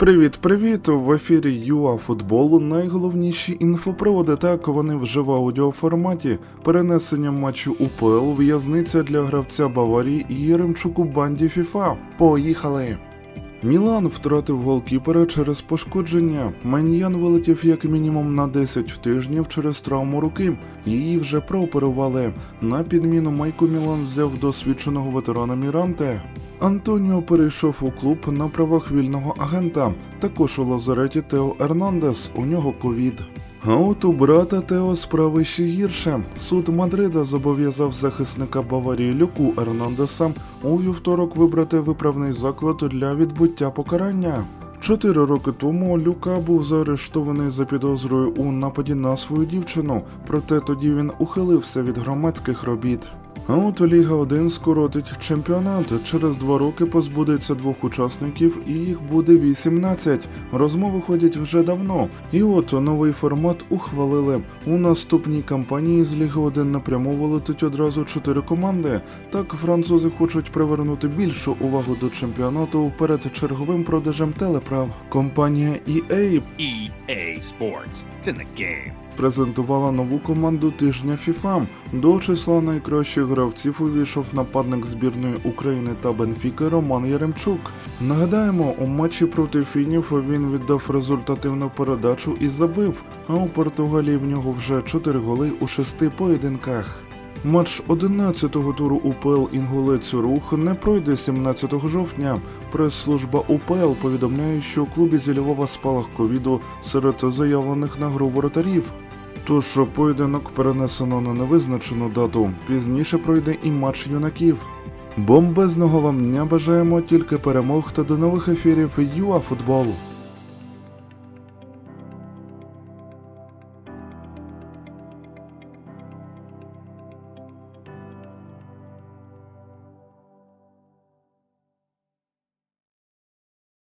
Привіт-привіт! В ефірі ЮА Футбол найголовніші інфоприводи. Так вони вже в аудіоформаті. Перенесення матчу УПЛ, в'язниця для гравця Баварії і Єремчук у банді ФІФА. Поїхали! Мілан втратив голкіпера через пошкодження. Маньян вилетів як мінімум на 10 тижнів через травму руки. Її вже прооперували. На підміну Майку Мілан взяв досвідченого ветерана Міранте. Антоніо перейшов у клуб на правах вільного агента. Також у лазареті Тео Ернандес. У нього ковід. А от у брата Тео справи ще гірше. Суд Мадрида зобов'язав захисника Баварії Люку Ернандеса у вівторок вибрати виправний заклад для відбуття покарання. Чотири роки тому Люка був заарештований за підозрою у нападі на свою дівчину, проте тоді він ухилився від громадських робіт. А от Ліга 1 скоротить чемпіонат. Через два роки позбудеться двох учасників, і їх буде 18. Розмови ходять вже давно. І от новий формат ухвалили. У наступній кампанії з Ліги 1 напряму вилетить одразу чотири команди. Так французи хочуть привернути більшу увагу до чемпіонату перед черговим продажем телеправ. Компанія EA EA Sports. It's in the game. Презентувала нову команду тижня FIFA. До числа найкращих гравців увійшов нападник збірної України та Бенфіки Роман Яремчук. Нагадаємо, у матчі проти фінів він віддав результативну передачу і забив. А у Португалії в нього вже 4 голи у шести поєдинках. Матч 11-го туру УПЛ Інгулець Рух не пройде 17 жовтня. Прес-служба УПЛ повідомляє, що у клубі зі Львова спалах ковіду серед заявлених на гру воротарів. Тож поєдинок перенесено на невизначену дату. Пізніше пройде і матч юнаків. Бомбезного вам дня бажаємо тільки перемог та до нових ефірів ЮА Футбол.